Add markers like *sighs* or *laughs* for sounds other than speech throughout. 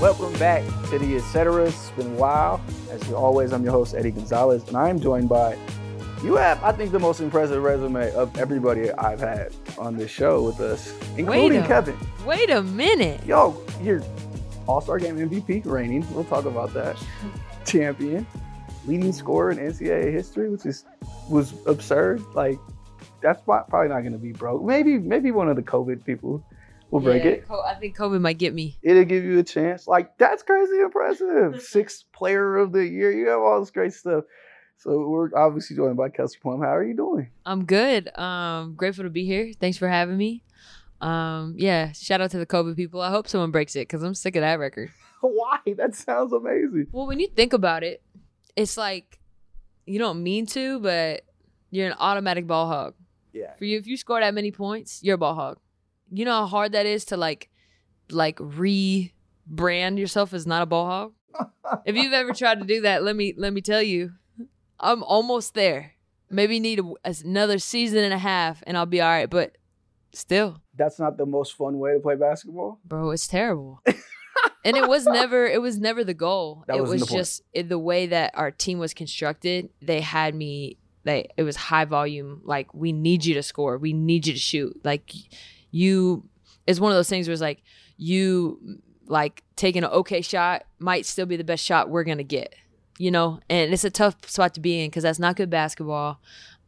Welcome back to the Etc. It's been a while. As always, I'm your host, Eddie Gonzalez, and I'm joined by you have, I think, the most impressive resume of everybody I've had on this show with us, including a, Kevin. Wait a minute. Yo, you're All Star Game MVP reigning. We'll talk about that. *laughs* Champion, leading scorer in NCAA history, which is was absurd. Like that's probably not going to be broke. Maybe maybe one of the COVID people will break Yeah, it. I think COVID might get me. It'll give you a chance. Like that's crazy impressive. *laughs* Sixth player of the year. You have all this great stuff. So we're obviously joined by Kelsey Plum. How are you doing? I'm good. Um, grateful to be here. Thanks for having me. Um, yeah, shout out to the COVID people. I hope someone breaks it because I'm sick of that record. *laughs* Why? That sounds amazing. Well, when you think about it, it's like you don't mean to, but you're an automatic ball hog. Yeah. For you, if you score that many points, you're a ball hog. You know how hard that is to like, like rebrand yourself as not a ball hog. if you've ever tried to do that, let me let me tell you, I'm almost there. Maybe need a, another season and a half, and I'll be all right. But still, That's not the most fun way to play basketball. bro, it's terrible. and it was never it was never the goal. *laughs* That it wasn't the just it, the way that our team was constructed. They had me they it was high volume. Like we need you to score. We need you to shoot. Like you it's one of those things where it's like you like taking an okay shot might still be the best shot we're gonna get. You know, and it's a tough spot to be in because that's not good basketball,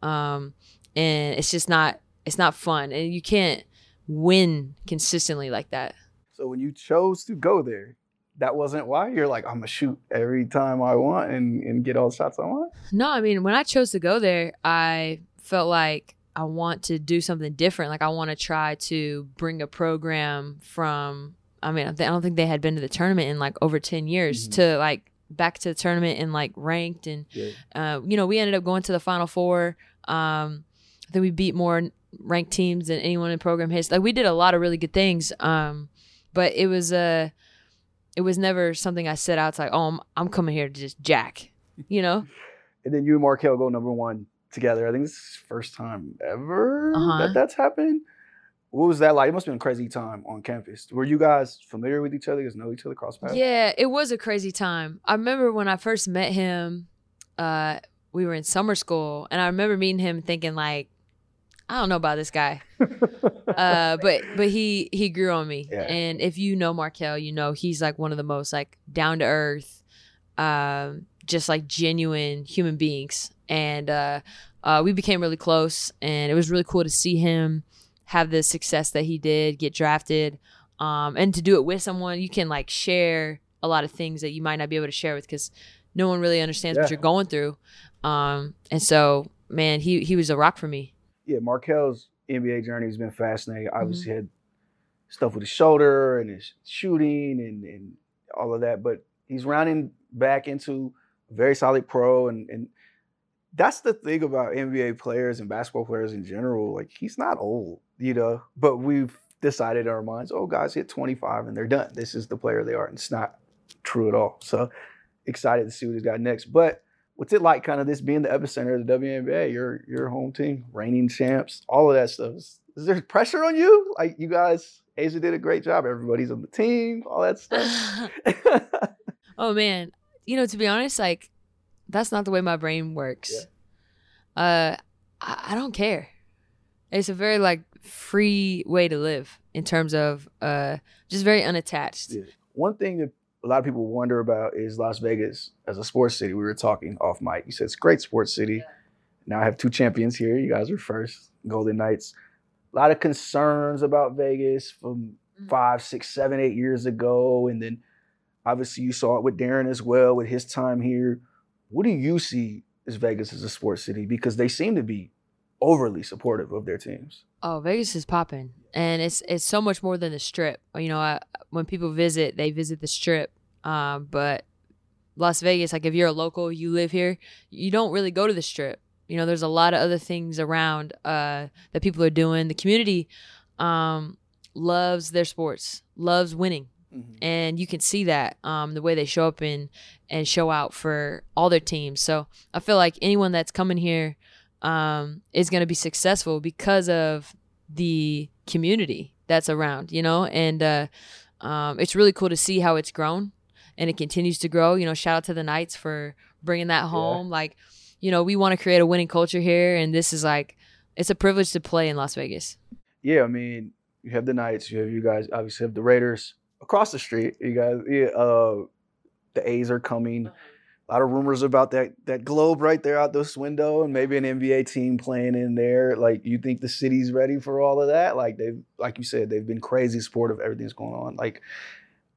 um, and it's just not it's not fun, and you can't win consistently like that. So when you chose to go there, that wasn't why. You're like, I'm gonna shoot every time I want and, and get all the shots I want. No, I mean, when I chose to go there, I felt like I want to do something different. Like I want to try to bring a program from. I mean, I don't think they had been to the tournament in like over ten years Mhm. to like back to the tournament and like ranked and Yeah. uh, you know we ended up going to the final four. Um, I think we beat more ranked teams than anyone in program has. Like we did a lot of really good things. Um, but it was uh, it was never something I set out to like. Oh, I'm, I'm coming here to just jack. You know. *laughs* And then you and Markelle go number one together. I think this is first time ever Uh-huh. that that's happened. What was that like? It must have been a crazy time on campus. Were you guys familiar with each other? You guys know each other cross paths? Yeah, it was a crazy time. I remember when I first met him, uh, we were in summer school, and I remember meeting him thinking like, I don't know about this guy, *laughs* uh, but but he he grew on me. Yeah. And if you know Markelle, you know he's like one of the most like down to earth, um, just like genuine human beings. And uh, uh, we became really close, and it was really cool to see him have the success that he did, get drafted, um, and to do it with someone you can like share a lot of things that you might not be able to share with because no one really understands Yeah. what you're going through. Um, and so, man, he he was a rock for me. yeah, Markelle's NBA journey has been fascinating. Mm-hmm. Obviously, had stuff with his shoulder and his shooting and, and all of that, but he's rounding back into very solid pro. And, and that's the thing about NBA players and basketball players in general. Like, he's not old, you know, but we've decided in our minds, oh, guys hit 25 and they're done. This is the player they are. And it's not true at all. So excited to see what he's got next. But what's it like kind of this being the epicenter of the WNBA, your your home team, reigning champs, all of that stuff? Is, is there pressure on you? Like you guys, A'ja did a great job. Everybody's on the team, all that stuff. *laughs* oh man, you know to be honest, like that's not the way my brain works. Uh, I, I don't care. It's a very like free way to live in terms of uh, just very unattached. Yeah. One thing that a lot of people wonder about is Las Vegas as a sports city. We were talking off mic. You said it's a great sports city. Yeah. Now I have two champions here. You guys are first, Golden Knights. A lot of concerns about Vegas from Mhm. five, six, seven, eight years ago. And then obviously you saw it with Darren as well with his time here. What do you see as Vegas as a sports city? Because they seem to be overly supportive of their teams. Oh, Vegas is popping, and it's it's so much more than the Strip. You know, I, when people visit, they visit the Strip, um, but Las Vegas, like if you're a local, you live here, you don't really go to the Strip. You know, there's a lot of other things around uh, that people are doing. The community um, loves their sports, loves winning, and you can see that um, the way they show up and and show out for all their teams. So I feel like anyone that's coming here um, is going to be successful because of the community that's around, you know, and uh, um, it's really cool to see how it's grown and it continues to grow. You know, shout out to the Knights for bringing that home. Yeah. Like, you know, we want to create a winning culture here, and this is like, it's a privilege to play in Las Vegas. Yeah, I mean, you have the Knights, you have you guys, obviously have the Raiders across the street. You guys, yeah, uh, the A's are coming. A lot of rumors about that that globe right there out this window, and maybe an NBA team playing in there. Like, you think the city's ready for all of that? Like they've, like you said, they've been crazy supportive of everything's going on. Like,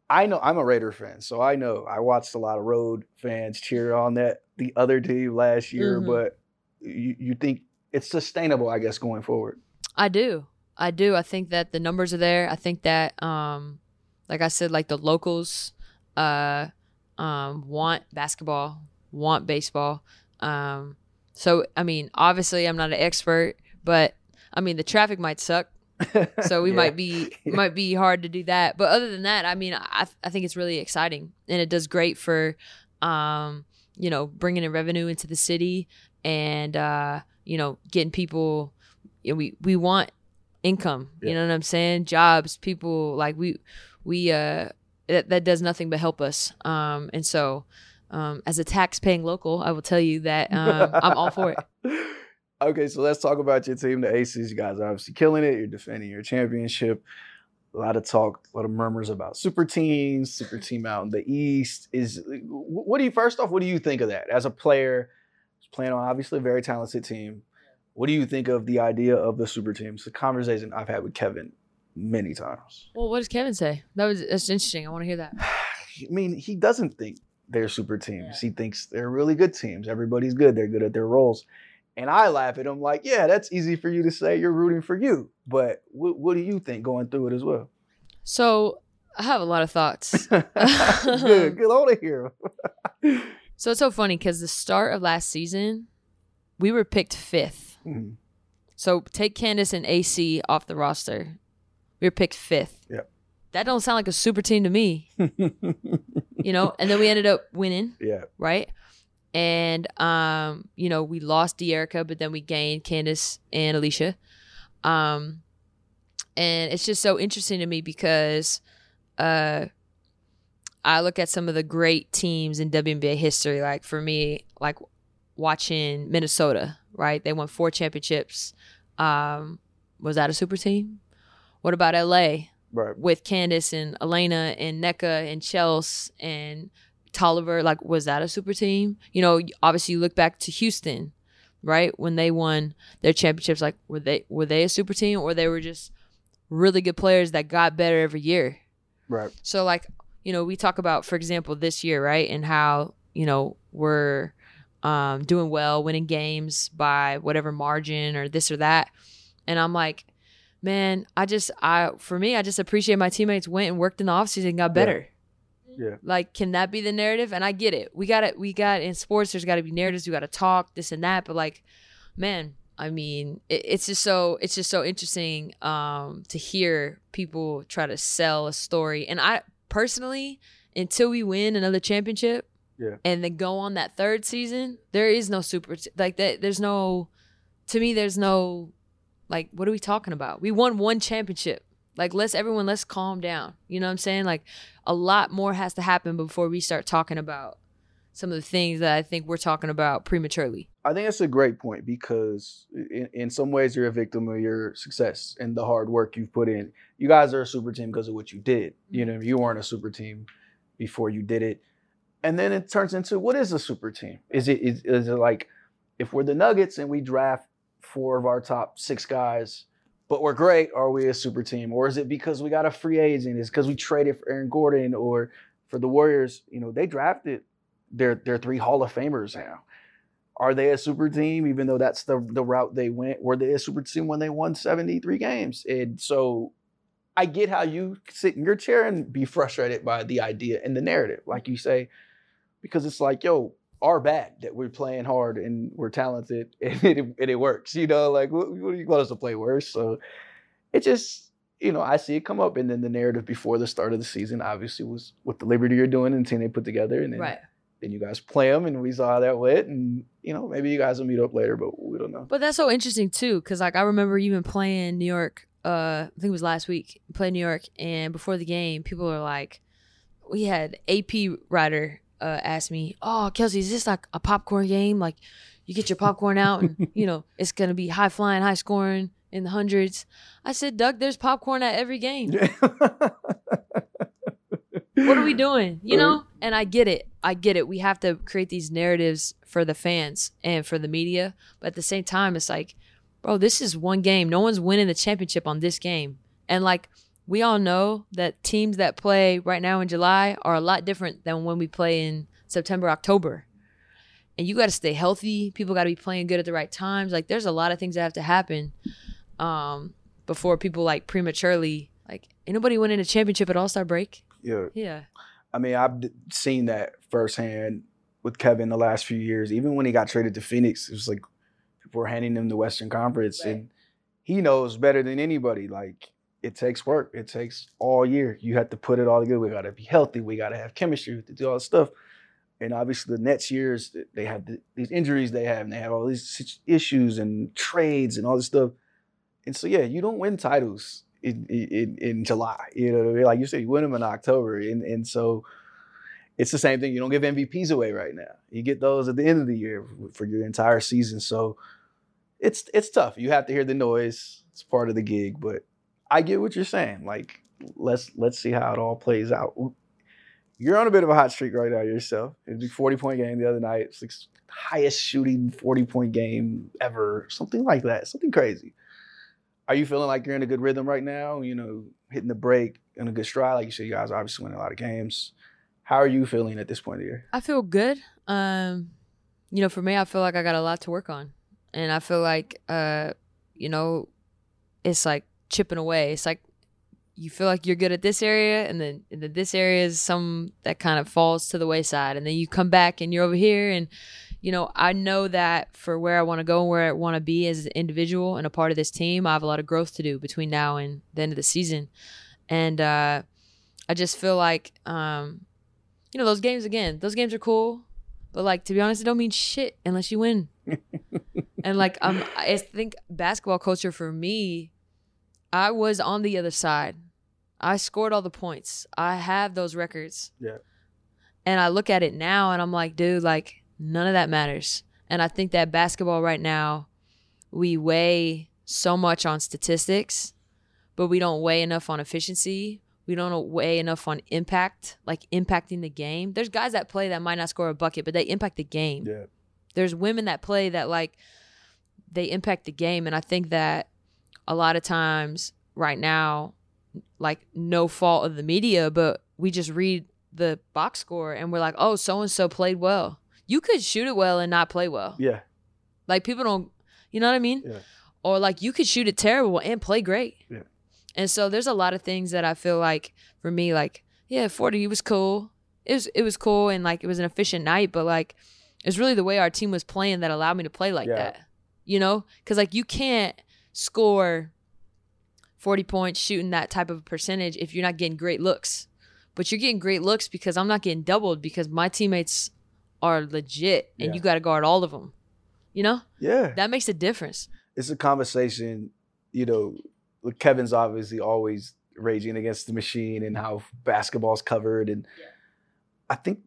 I know I'm a Raider fan, so I know I watched a lot of road fans cheer on that the other team last year. Mm-hmm. But you, you think it's sustainable, I guess, going forward? I do. I do. I think that the numbers are there. I think that, um, like I said, like the locals uh, um, want basketball, want baseball. Um, so, I mean, obviously, I'm not an expert, but I mean, the traffic might suck. *laughs* so we yeah. might be yeah. *laughs* might be hard to do that. But other than that, I mean, I I think it's really exciting, and it does great for, um, you know, bringing in revenue into the city, and uh, you know, getting people. You know, we we want income. Yeah. You know what I'm saying? Jobs, people like we we uh that that does nothing but help us. Um and so um as a tax paying local, I will tell you that um, I'm all for it. *laughs* Okay, so let's talk about your team, the Aces. You guys are obviously killing it. You're defending your championship. A lot of talk, a lot of murmurs about super teams, super team out in the East. Is what do you first off? What do you think of that as a player? Playing on obviously a very talented team. What do you think of the idea of the super teams? The conversation I've had with Kevin many times. Well, what does Kevin say? That was that's interesting. I want to hear that. *sighs* I mean, he doesn't think they're super teams. Yeah. He thinks they're really good teams. Everybody's good. They're good at their roles. And I laugh at him like, yeah, that's easy for you to say. You're rooting for you. But what, what do you think going through it as well? So I have a lot of thoughts. *laughs* good, good. *laughs* I want to so it's so funny because the start of last season, we were picked fifth Mm-hmm. So take Candace and AC off the roster. We were picked fifth. Yeah. That don't sound like a super team to me. *laughs* you know, and then we ended up winning. Yeah. Right. And um, you know, we lost Dearica, but then we gained Candace and Alysha. Um, and it's just so interesting to me because uh I look at some of the great teams in WNBA history. Like for me, like watching Minnesota, right? They won four championships. Um, was that a super team? What about LA? Right. With Candace and Elena and Nneka and Chelsea and Toliver, like was that a super team? You know, obviously you look back to Houston, right? When they won their championships, like were they were they a super team or they were just really good players that got better every year? Right. So like, you know, we talk about, for example, this year, right? And how, you know, we're um, doing well, winning games by whatever margin or this or that. And I'm like, man, I just, I, for me, I just appreciate my teammates went and worked in the offseason and got better. Yeah. yeah. Like, can that be the narrative? And I get it. We got it. We got in sports, there's got to be narratives. We got to talk this and that. But like, man, I mean, it, it's just so, it's just so interesting um, to hear people try to sell a story. And I personally, until we win another championship, yeah. And then go on that third season, there is no super like that there's no to me there's no like what are we talking about? We won one championship. Like let's everyone let's calm down. You know what I'm saying? Like a lot more has to happen before we start talking about some of the things that I think we're talking about prematurely. I think that's a great point because in, in some ways you're a victim of your success and the hard work you've put in. You guys are a super team because of what you did. You mm-hmm. know, you weren't a super team before you did it and then it turns into what is a super team? Is it is, is it like if we're the Nuggets and we draft four of our top six guys, but we're great, are we a super team? Or is it because we got a free agent? Is because we traded for Aaron Gordon or for the Warriors? You know, they drafted their their three Hall of Famers now. Are they a super team? Even though that's the the route they went, were they a super team when they won 73 games? And so I get how you sit in your chair and be frustrated by the idea and the narrative. Like you say, because it's like, yo, our bad that we're playing hard and we're talented *laughs* and it, and it works. You know, like what, what do you want us to play worse? So it just, you know, I see it come up. And then the narrative before the start of the season obviously was what the Liberty you're doing and the team they put together. And then, right. then you guys play them and we saw how that went. And, you know, maybe you guys will meet up later, but we don't know. But that's so interesting too. Cause like I remember even playing New York uh, I think it was last week, played New York, and before the game, people were like, we had AP writer uh, ask me, "Oh, Kelsey, is this like a popcorn game? Like, you get your popcorn out, and *laughs* you know it's gonna be high flying, high scoring in the hundreds. I said, Doug, there's popcorn at every game. *laughs* what are we doing? You know? And I get it. I get it. We have to create these narratives for the fans and for the media. But at the same time, it's like, bro, this is one game. No one's winning the championship on this game. And like, we all know that teams that play right now in July are a lot different than when we play in September, October. And you got to stay healthy. People got to be playing good at the right times. Like, there's a lot of things that have to happen um, before people like prematurely like anybody winning a championship at All Star break. Yeah. Yeah. I mean, I've seen that firsthand with Kevin the last few years. Even when he got traded to Phoenix, it was like people were handing him the Western Conference, Right. and he knows better than anybody. Like it takes work. It takes all year. You have to put it all together. We got to be healthy. We got to have chemistry. We have to do all this stuff. And obviously, the Nets years they have the, these injuries they have, and they have all these issues and trades and all this stuff. And so, yeah, you don't win titles in in, in July. You know, what I mean? like you said, you win them in October, and and so it's the same thing. You don't give MVPs away right now. You get those at the end of the year for your entire season. So it's it's tough. You have to hear the noise. It's part of the gig, but I get what you're saying. Like let's let's see how it all plays out. You're on a bit of a hot streak right now yourself. It was a 40 point game the other night. It's like highest shooting 40 point game ever, something like that, something crazy. Are you feeling like you're in a good rhythm right now? You know, hitting the break in a good stride, like you said. You guys obviously winning a lot of games. How are you feeling at this point of the year? I feel good. Um, you know, for me, I feel like I got a lot to work on, and I feel like, uh, you know, it's like chipping away. It's like you feel like you're good at this area, and then and then this area is some that kind of falls to the wayside, and then you come back and you're over here, and you know, I know that for where I want to go and where I want to be as an individual and a part of this team, I have a lot of growth to do between now and the end of the season, and uh, I just feel like. Um, you know those games again those games are cool but like to be honest it don't mean shit unless you win *laughs* and like um i think basketball culture for me i was on the other side i scored all the points i have those records Yeah. and i look at it now and i'm like dude like none of that matters and i think that basketball right now we weigh so much on statistics but we don't weigh enough on efficiency we don't weigh enough on impact, like impacting the game. There's guys that play that might not score a bucket, but they impact the game. Yeah. There's women that play that like they impact the game, and I think that a lot of times right now, like no fault of the media, but we just read the box score and we're like, oh, so and so played well. You could shoot it well and not play well. Yeah. Like people don't, you know what I mean? Yeah. Or like you could shoot it terrible and play great. Yeah. And so there's a lot of things that I feel like for me, like yeah, 40 was cool. It was it was cool and like it was an efficient night, but like it's really the way our team was playing that allowed me to play like Yeah. that. You know, because like you can't score 40 points shooting that type of percentage if you're not getting great looks. But you're getting great looks because I'm not getting doubled because my teammates are legit and Yeah. you got to guard all of them. You know? Yeah. That makes a difference. it's a conversation, you know, with Kevin's obviously always raging against the machine and how basketball's covered. And I think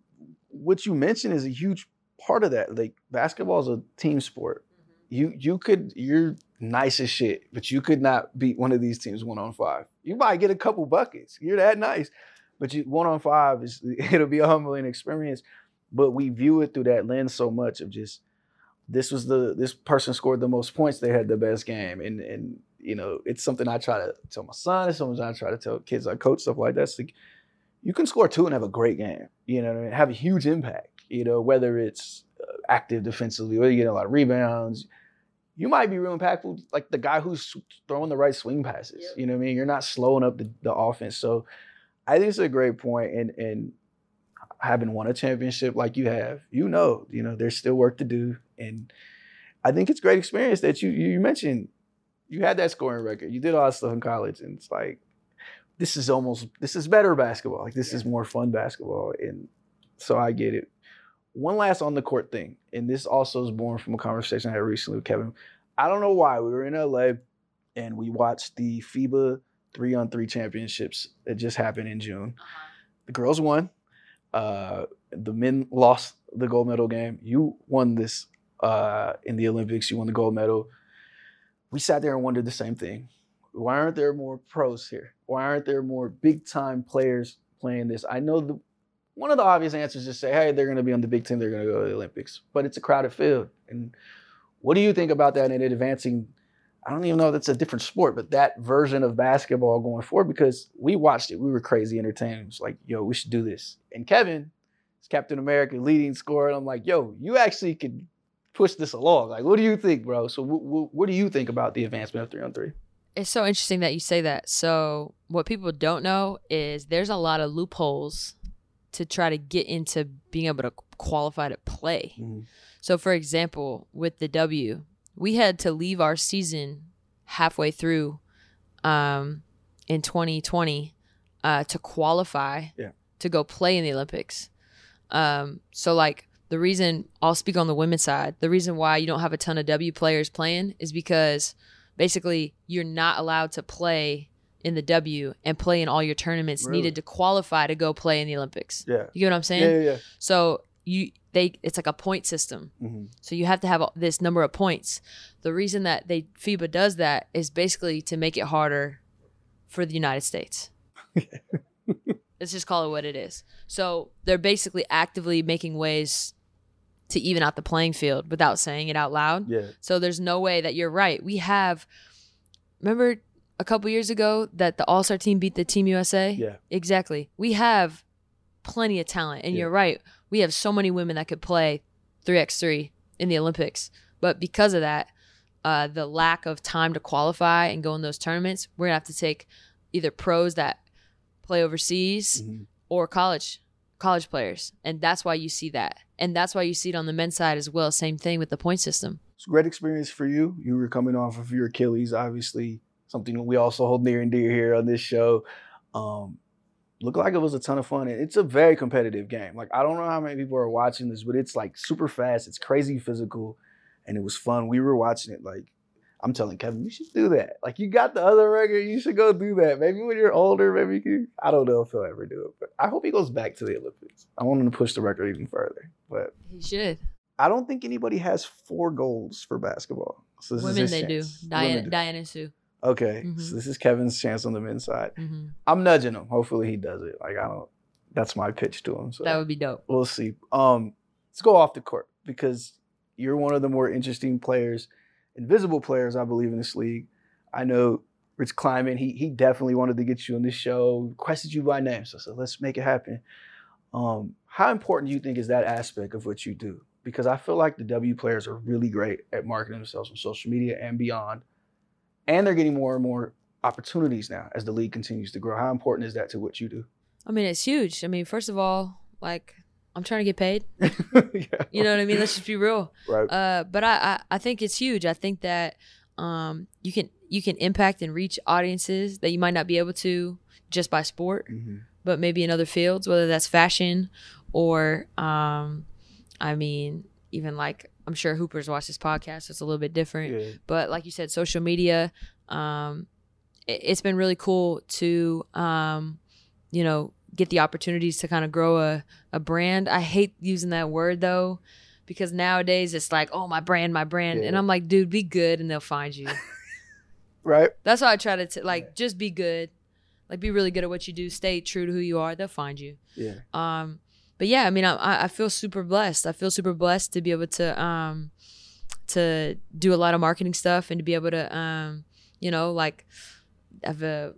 what you mentioned is a huge part of that. Like basketball is a team sport. Mm-hmm. You you could you're nice as shit, but you could not beat one of these teams one on five. You might get a couple buckets. You're that nice. But you one on five is *laughs* it'll be a humbling experience. But we view it through that lens so much of just this was the this person scored the most points they had the best game and and you know it's something i try to tell my son it's something i try to tell kids i coach stuff like that like you can score two and have a great game you know I mean? have a huge impact you know whether it's uh, active defensively whether you get a lot of rebounds you might be real impactful like the guy who's throwing the right swing passes Yep. you know what i mean you're not slowing up the, the offense so i think it's a great point. and and having won a championship like you have, you know, you know, there's still work to do. And I think it's great experience that you you mentioned you had that scoring record. You did all that stuff in college, and it's like this is almost this is better basketball. Like this is more fun basketball. And so I get it. One last on the court thing, and this also is born from a conversation I had recently with Kevin. I don't know why we were in LA, and we watched the FIBA three on three championships that just happened in June. The girls won. Uh, the men lost the gold medal game. You won this uh, in the Olympics. You won the gold medal. We sat there and wondered the same thing. Why aren't there more pros here? Why aren't there more big time players playing this? I know the one of the obvious answers is say, hey, they're going to be on the big team. They're going to go to the Olympics, but it's a crowded field. And what do you think about that in advancing? I don't even know if that's a different sport, but that version of basketball going forward because we watched it. We were crazy entertained. It was like, yo, we should do this. And Kevin is Captain America, leading scorer. And I'm like, yo, you actually could push this along. Like, what do you think, bro? So, w- w- what do you think about the advancement of three on three? It's so interesting that you say that. So, what people don't know is there's a lot of loopholes to try to get into being able to qualify to play. Mm-hmm. So, for example, with the W, we had to leave our season halfway through um, in 2020 uh, to qualify Yeah. to go play in the Olympics. Um, so, like, the reason I'll speak on the women's side, the reason why you don't have a ton of W players playing is because basically you're not allowed to play in the W and play in all your tournaments Really? needed to qualify to go play in the Olympics. Yeah. You get what I'm saying? Yeah, yeah, yeah. So you they it's like a point system. Mm-hmm. So you have to have this number of points. The reason that they FIBA does that is basically to make it harder for the United States. *laughs* Let's just call it what it is. So they're basically actively making ways to even out the playing field without saying it out loud. Yeah. So there's no way that you're right. We have remember a couple years ago that the All Star team beat the Team USA? Yeah. Exactly. We have plenty of talent. And Yeah. you're right. We have so many women that could play 3x3 in the Olympics. But because of that, uh, the lack of time to qualify and go in those tournaments, we're going to have to take either pros that play overseas Mhm. or college college players. And that's why you see that. And that's why you see it on the men's side as well. Same thing with the point system. It's a great experience for you. You were coming off of your Achilles, obviously something we also hold near and dear here on this show. Um, looked like it was a ton of fun. And it's a very competitive game. Like I don't know how many people are watching this, but it's like super fast. It's crazy physical, and it was fun. We were watching it. Like I'm telling Kevin, you should do that. Like you got the other record, you should go do that. Maybe when you're older, maybe you can, I don't know if he'll ever do it, but I hope he goes back to the Olympics. I want him to push the record even further, but. He should. I don't think anybody has four goals for basketball. So this Women, they do. chance. Diana, Women do. Diana Sue. Okay, Mhm. so this is Kevin's chance on the men's side. hmm I'm nudging him. Hopefully he does it. Like I don't. That's my pitch to him. So That would be dope. we'll see. Um, let's go off the court because you're one of the more interesting players, invisible players, I believe, in this league. I know Rich Kleiman. He he definitely wanted to get you on this show. Requested you by name. So so let's make it happen. Um, how important do you think is that aspect of what you do? Because I feel like the W players are really great at marketing themselves on social media and beyond, and they're getting more and more opportunities now as the league continues to grow. How important is that to what you do? I mean, it's huge. I mean, first of all, like I'm trying to get paid. *laughs* yeah. You know what I mean? Let's just be real. Right. Uh, but I, I, I think it's huge. I think that um, you can you can impact and reach audiences that you might not be able to just by sport, Mhm. but maybe in other fields, whether that's fashion or, um, I mean, even like I'm sure Hoopers watch this podcast. So it's a little bit different. Yeah. but like you said social media um it, it's been really cool to um you know get the opportunities to kind of grow a, a brand i hate using that word though because nowadays it's like oh my brand my brand and i'm like dude be good and they'll find you *laughs* Right. that's why i try to t- like Yeah. just be good like be really good at what you do stay true to who you are they'll find you Yeah. um, but yeah, I mean, I- I, feel super blessed. I feel super blessed to be able to um, to do a lot of marketing stuff and to be able to um, you know, like have a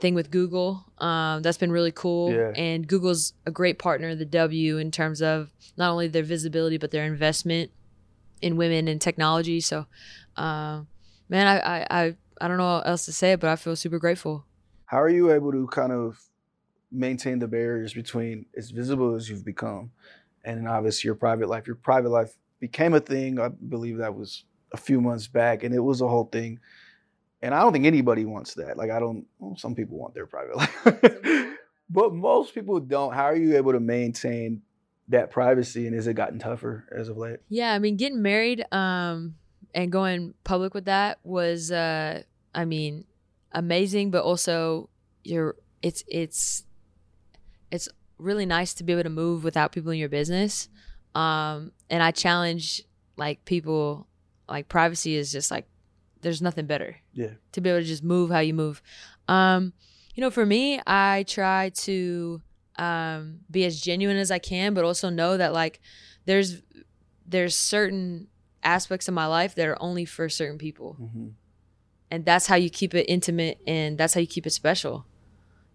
thing with Google. Um, that's been really cool. Yeah. And Google's a great partner the W in terms of not only their visibility but their investment in women and technology. So, um, man, I, I I I don't know what else to say, but I feel super grateful. How are you able to kind of maintain the barriers between as visible as you've become and obviously your private life? Your private life became a thing. I believe that was a few months back, and it was a whole thing. And I don't think anybody wants that. Like I don't. Well, some people want their private *laughs* life, but most people don't. How are you able to maintain that privacy? And has it gotten tougher as of late? Yeah, I mean, getting married um, and going public with that was, uh, I mean, amazing, but also you're it's it's it's really nice to be able to move without people in your business. Um, and I challenge like people like privacy is just like there's nothing better. Yeah. To be able to just move how you move. Um, you know, for me, I try to um be as genuine as I can, but also know that like there's there's certain aspects of my life that are only for certain people. Mm-hmm. And that's how you keep it intimate and that's how you keep it special.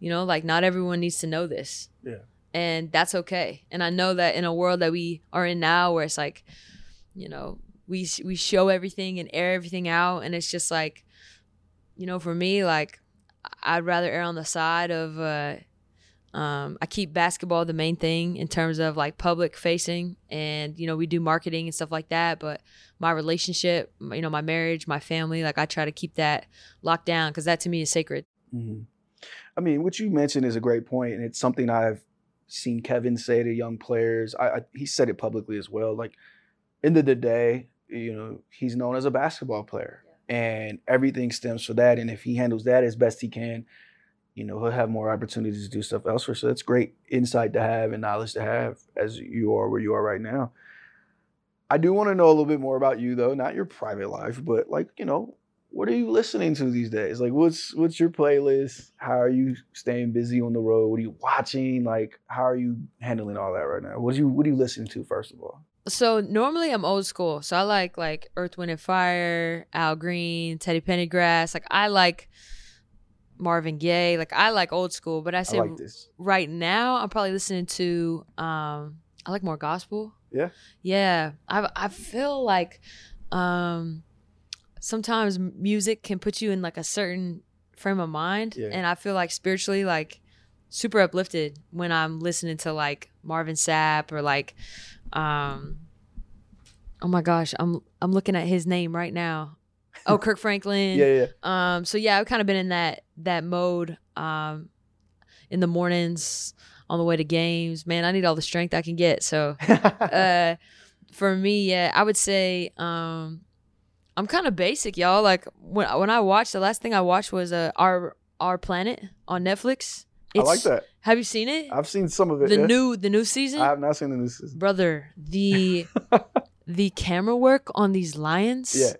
You know, like not everyone needs to know this. Yeah. And that's okay. And I know that in a world that we are in now where it's like, you know, we we show everything and air everything out and it's just like you know, for me like I'd rather err on the side of uh um, I keep basketball the main thing in terms of like public facing, and you know we do marketing and stuff like that. But my relationship, you know, my marriage, my family, like I try to keep that locked down because that to me is sacred. Mm-hmm. I mean, what you mentioned is a great point, and it's something I've seen Kevin say to young players. I, I he said it publicly as well. Like, end of the day, you know, he's known as a basketball player, and everything stems from that. And if he handles that as best he can, you know, he'll have more opportunities to do stuff elsewhere. So that's great insight to have and knowledge to have as you are where you are right now. I do want to know a little bit more about you though, not your private life, but like, you know, what are you listening to these days? Like what's what's your playlist? How are you staying busy on the road? What are you watching? Like how are you handling all that right now? What do you what are you listening to first of all? So normally I'm old school. So I like like Earth, Wind and Fire, Al Green, Teddy Pendergrass. Like I like Marvin Gaye. Like I like old school, but I say I like right now I'm probably listening to um I like more gospel. Yeah. Yeah. I I feel like um sometimes music can put you in like a certain frame of mind Yeah. and I feel like spiritually like super uplifted when I'm listening to like Marvin Sapp or like um oh my gosh, I'm I'm looking at his name right now. Oh, Kirk *laughs* Franklin. Yeah, yeah. Um, so yeah, I've kind of been in that that mode um, in the mornings on the way to games. Man, I need all the strength I can get. So *laughs* uh, for me, yeah, I would say um, I'm kind of basic, y'all. Like when when I watched, the last thing I watched was uh, our our planet on Netflix. I like that. Have you seen it? I've seen some of it. the yeah. new the new season, I have not seen the new season. brother. The *laughs* the camera work on these lions Yeah.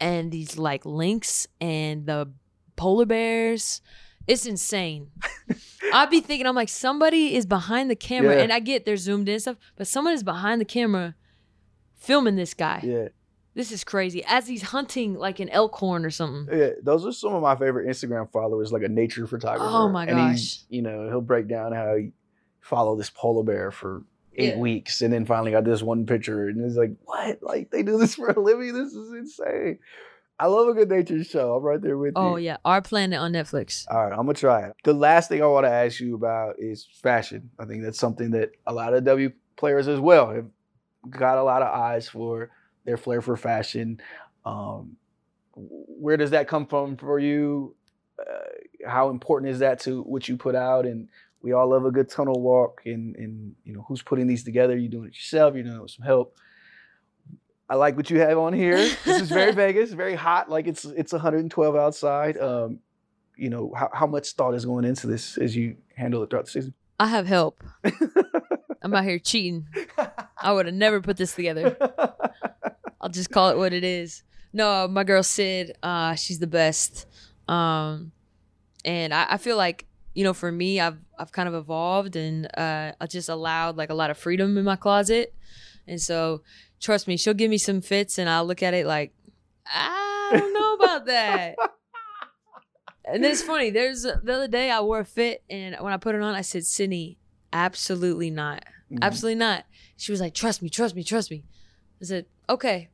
and these like lynx and the polar bears. It's insane. *laughs* I'd be thinking, I'm like, somebody is behind the camera, Yeah. and I get they're zoomed in and stuff, but someone is behind the camera filming this guy. Yeah. This is crazy. As he's hunting like an elk horn or something. Yeah, those are some of my favorite Instagram followers, like a nature photographer. Oh my And he's, gosh. you know, he'll break down how he followed this polar bear for eight Yeah. weeks and then finally got this one picture. And it's like, what? Like they do this *laughs* for a living? This is insane. I love a good nature show. I'm right there with Oh you. Oh yeah, Our Planet on Netflix. All right, I'm gonna try it. The last thing I want to ask you about is fashion. I think that's something that a lot of W players as well have got a lot of eyes for their flair for fashion. Um, where does that come from for you? Uh, how important is that to what you put out? And we all love a good tunnel walk. And and you know who's putting these together? You're doing it yourself? You're doing it with some help. I like what you have on here. This is very *laughs* Vegas, very hot. Like it's it's 112 outside. Um, you know how, how much thought is going into this as you handle it throughout the season. I have help. *laughs* I'm out here cheating. I would have never put this together. *laughs* I'll just call it what it is. No, my girl Sid, uh, she's the best. Um, and I, I feel like you know, for me, I've I've kind of evolved and uh, I just allowed like a lot of freedom in my closet. And so, trust me, she'll give me some fits, and I'll look at it like, I don't know about that. *laughs* and it's funny. There's the other day I wore a fit, and when I put it on, I said, Sydney, absolutely not. Mhm. Absolutely not. She was like, trust me, trust me, trust me. I said, okay,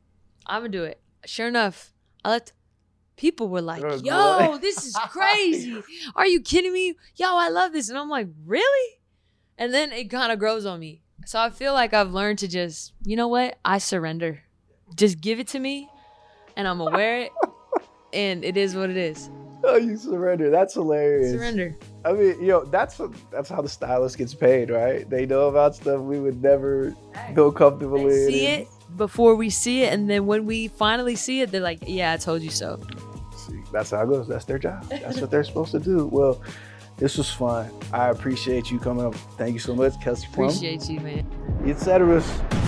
I'm gonna do it. Sure enough, I let people were like, Oh, yo, boy. *laughs* this is crazy. Are you kidding me? Yo, I love this. And I'm like, really? And then it kind of grows on me. So I feel like I've learned to just, you know what? I surrender. Just give it to me and I'm gonna wear it. *laughs* And it is what it is. Oh, you surrender. That's hilarious. Surrender. I mean, you know, that's that's how the stylist gets paid, right? They know about stuff we would never feel comfortable They see it before we see it. And then when we finally see it, they're like, yeah, I told you so. See, that's how it goes. That's their job. That's what they're supposed to do. Well, this was fun. I appreciate you coming up. Thank you so much, Kelsey Plum. Appreciate you, man. Et ceteras.